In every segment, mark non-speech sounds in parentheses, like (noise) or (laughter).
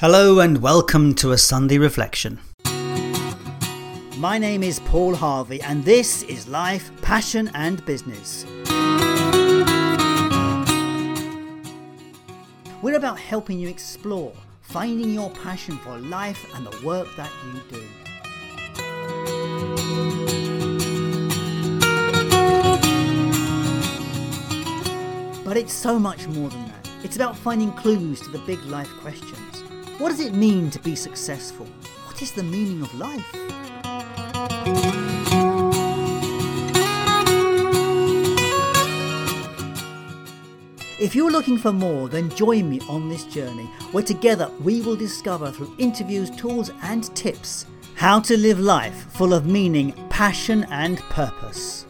Hello and welcome to a Sunday reflection. My name is Paul Harvey and this is Life, Passion and Business. We're about helping you explore, finding your passion for life and the work that you do. But it's so much more than that. It's about finding clues to the big life questions. What does it mean to be successful? What is the meaning of life? If you're looking for more, then join me on this journey where together we will discover through interviews, tools, and tips how to live life full of meaning, passion, and purpose.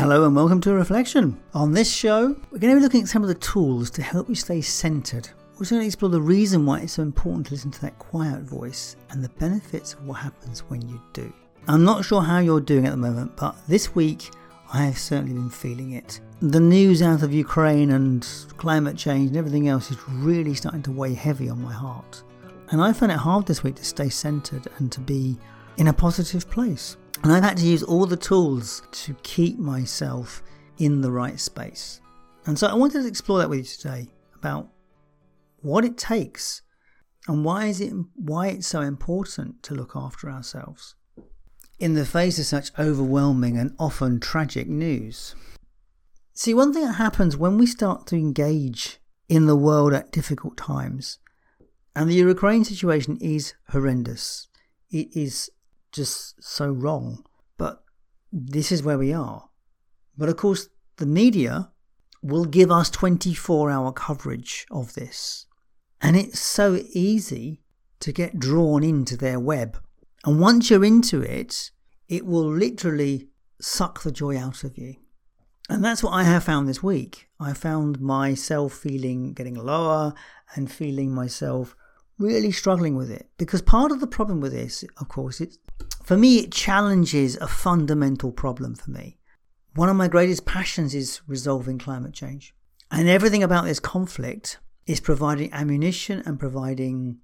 Hello and welcome to a reflection. On this show, we're going to be looking at some of the tools to help you stay centered. We're also going to explore the reason why it's so important to listen to that quiet voice and the benefits of what happens when you do. I'm not sure how you're doing at the moment, but this week I have certainly been feeling it. The news out of Ukraine and climate change and everything else is really starting to weigh heavy on my heart. And I found it hard this week to stay centered and to be in a positive place. And I've had to use all the tools to keep myself in the right space. And so I wanted to explore that with you today about what it takes and why is it why it's so important to look after ourselves in the face of such overwhelming and often tragic news. See, one thing that happens when we start to engage in the world at difficult times, and the Ukraine situation is horrendous. It is just so wrong. But this is where we are. But of course, the media will give us 24 hour coverage of this. And it's so easy to get drawn into their web. And once you're into it, it will literally suck the joy out of you. And that's what I have found this week. I found myself feeling getting lower and feeling myself really struggling with it. Because part of the problem with this, of course, it's for me, it challenges a fundamental problem for me. One of my greatest passions is resolving climate change. And everything about this conflict is providing ammunition and providing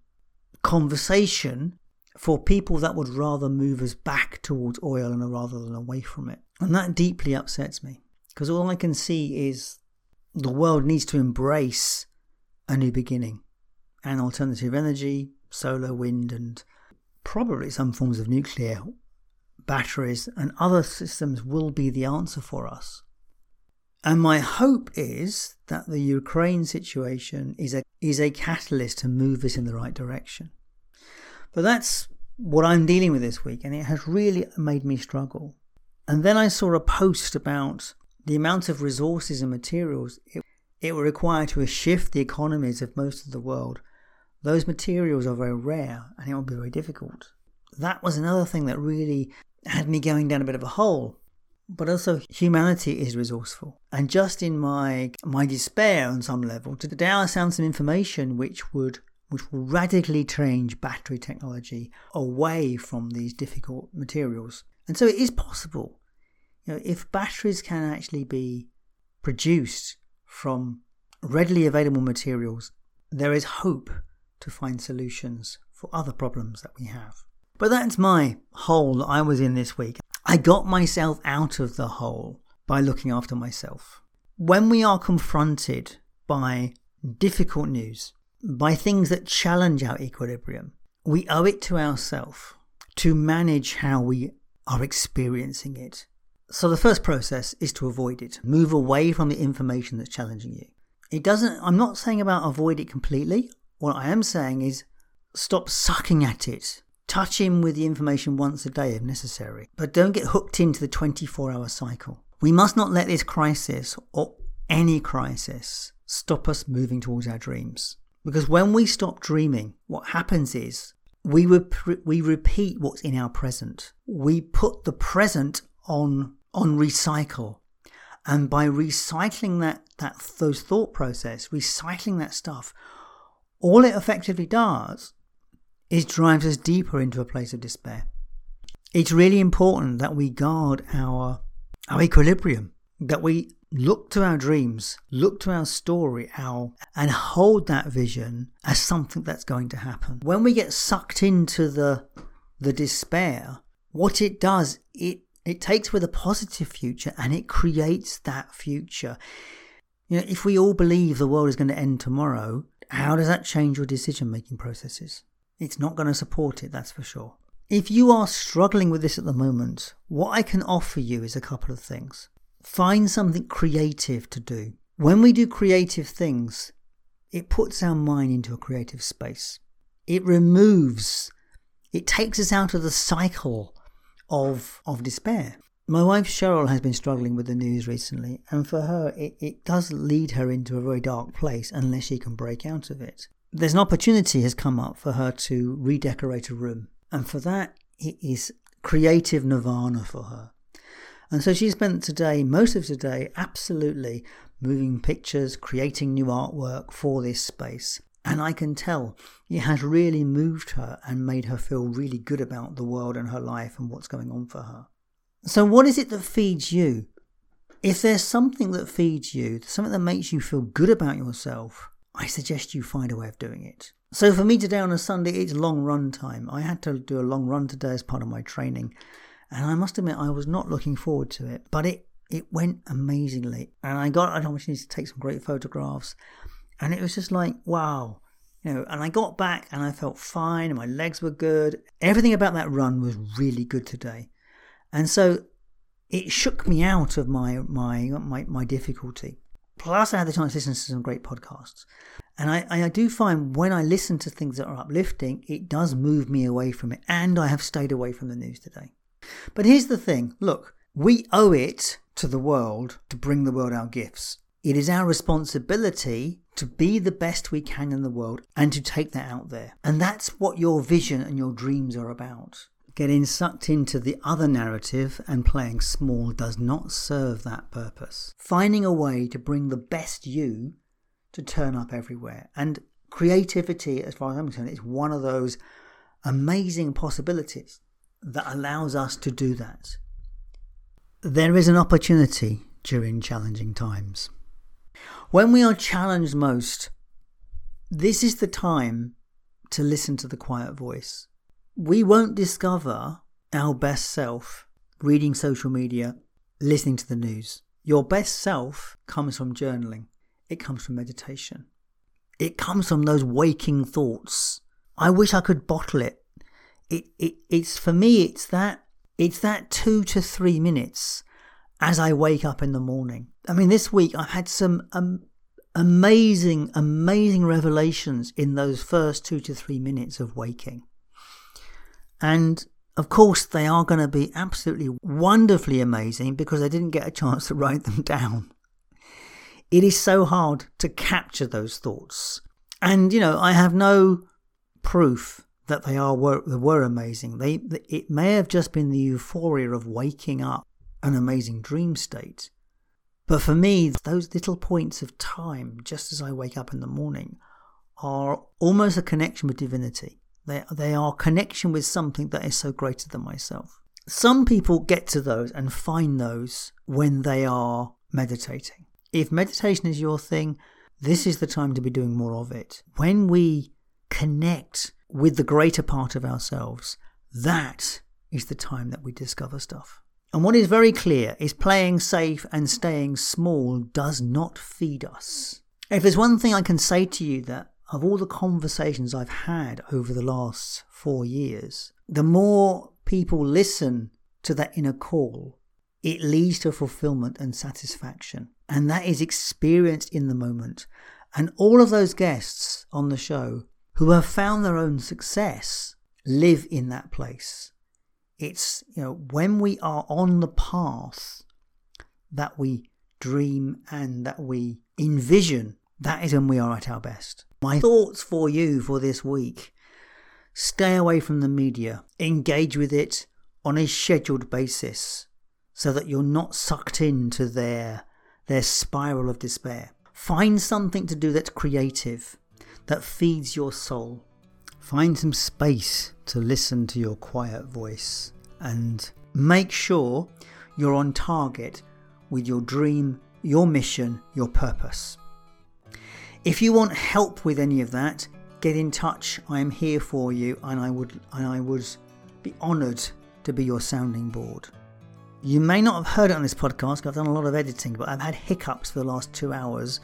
conversation for people that would rather move us back towards oil and rather than away from it. And that deeply upsets me because all I can see is the world needs to embrace a new beginning and alternative energy, solar, wind, and probably some forms of nuclear batteries and other systems will be the answer for us. And my hope is that the Ukraine situation is a, is a catalyst to move us in the right direction. But that's what I'm dealing with this week, and it has really made me struggle. And then I saw a post about the amount of resources and materials it, it will require to shift the economies of most of the world those materials are very rare and it will be very difficult. That was another thing that really had me going down a bit of a hole. But also humanity is resourceful. And just in my my despair on some level, today I found some information which would which will radically change battery technology away from these difficult materials. And so it is possible. You know, if batteries can actually be produced from readily available materials, there is hope to find solutions for other problems that we have. But that's my hole I was in this week. I got myself out of the hole by looking after myself. When we are confronted by difficult news, by things that challenge our equilibrium, we owe it to ourselves to manage how we are experiencing it. So the first process is to avoid it. Move away from the information that's challenging you. It doesn't I'm not saying about avoid it completely. What I am saying is stop sucking at it. Touch in with the information once a day if necessary, but don't get hooked into the 24 hour cycle. We must not let this crisis or any crisis stop us moving towards our dreams. Because when we stop dreaming, what happens is we, rep- we repeat what's in our present. We put the present on, on recycle. And by recycling that, that those thought process, recycling that stuff, all it effectively does is drives us deeper into a place of despair. It's really important that we guard our our equilibrium. that we look to our dreams, look to our story, our and hold that vision as something that's going to happen. When we get sucked into the the despair, what it does, it it takes with a positive future and it creates that future. You know, if we all believe the world is going to end tomorrow, how does that change your decision making processes? It's not going to support it, that's for sure. If you are struggling with this at the moment, what I can offer you is a couple of things. Find something creative to do. When we do creative things, it puts our mind into a creative space. It removes, it takes us out of the cycle of, of despair. My wife Cheryl has been struggling with the news recently, and for her, it, it does lead her into a very dark place unless she can break out of it. There's an opportunity has come up for her to redecorate a room, and for that, it is creative nirvana for her. And so she spent today, most of today, absolutely moving pictures, creating new artwork for this space. And I can tell it has really moved her and made her feel really good about the world and her life and what's going on for her. So, what is it that feeds you? If there's something that feeds you, something that makes you feel good about yourself, I suggest you find a way of doing it. So, for me today on a Sunday, it's long run time. I had to do a long run today as part of my training. And I must admit, I was not looking forward to it, but it, it went amazingly. And I got an opportunity to take some great photographs. And it was just like, wow. You know, and I got back and I felt fine and my legs were good. Everything about that run was really good today. And so it shook me out of my, my, my, my difficulty. Plus, I had the chance to listen to some great podcasts. And I, I do find when I listen to things that are uplifting, it does move me away from it. And I have stayed away from the news today. But here's the thing look, we owe it to the world to bring the world our gifts. It is our responsibility to be the best we can in the world and to take that out there. And that's what your vision and your dreams are about. Getting sucked into the other narrative and playing small does not serve that purpose. Finding a way to bring the best you to turn up everywhere. And creativity, as far as I'm concerned, is one of those amazing possibilities that allows us to do that. There is an opportunity during challenging times. When we are challenged most, this is the time to listen to the quiet voice. We won't discover our best self reading social media, listening to the news. Your best self comes from journaling, it comes from meditation, it comes from those waking thoughts. I wish I could bottle it it, it it's for me it's that it's that two to three minutes as I wake up in the morning. I mean, this week I've had some um, amazing, amazing revelations in those first two to three minutes of waking. And of course, they are going to be absolutely wonderfully amazing because I didn't get a chance to write them down. It is so hard to capture those thoughts. And, you know, I have no proof that they are were, were amazing. They it may have just been the euphoria of waking up an amazing dream state. But for me, those little points of time, just as I wake up in the morning, are almost a connection with divinity. They, they are connection with something that is so greater than myself. Some people get to those and find those when they are meditating. If meditation is your thing, this is the time to be doing more of it. When we connect with the greater part of ourselves, that is the time that we discover stuff. And what is very clear is playing safe and staying small does not feed us. If there's one thing I can say to you that of all the conversations I've had over the last four years, the more people listen to that inner call, it leads to fulfillment and satisfaction. And that is experienced in the moment. And all of those guests on the show who have found their own success live in that place. It's, you know, when we are on the path that we dream and that we envision, that is when we are at our best. My thoughts for you for this week stay away from the media, engage with it on a scheduled basis so that you're not sucked into their, their spiral of despair. Find something to do that's creative that feeds your soul. Find some space to listen to your quiet voice and make sure you're on target with your dream, your mission, your purpose. If you want help with any of that, get in touch. I am here for you and I would and I would be honored to be your sounding board. You may not have heard it on this podcast, I've done a lot of editing, but I've had hiccups for the last two hours,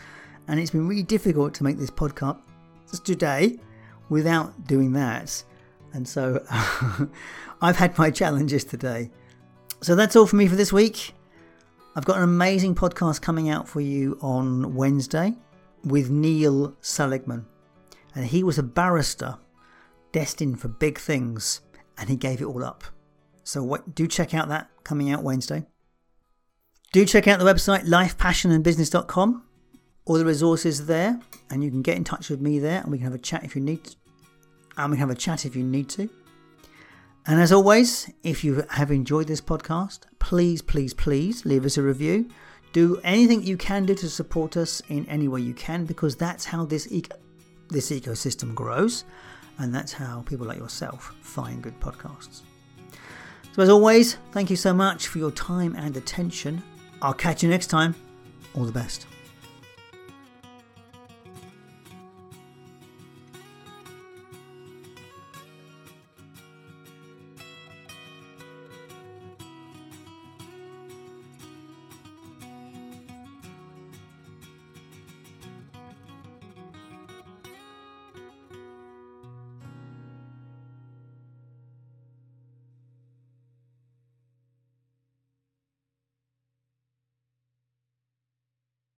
and it's been really difficult to make this podcast today without doing that. And so (laughs) I've had my challenges today. So that's all for me for this week. I've got an amazing podcast coming out for you on Wednesday with Neil Seligman. And he was a barrister destined for big things, and he gave it all up. So what, do check out that coming out Wednesday. Do check out the website lifepassionandbusiness.com. All the resources are there, and you can get in touch with me there, and we can have a chat if you need. And we can have a chat if you need to. And as always, if you have enjoyed this podcast, please, please, please leave us a review. Do anything you can do to support us in any way you can, because that's how this this ecosystem grows, and that's how people like yourself find good podcasts. So, as always, thank you so much for your time and attention. I'll catch you next time. All the best.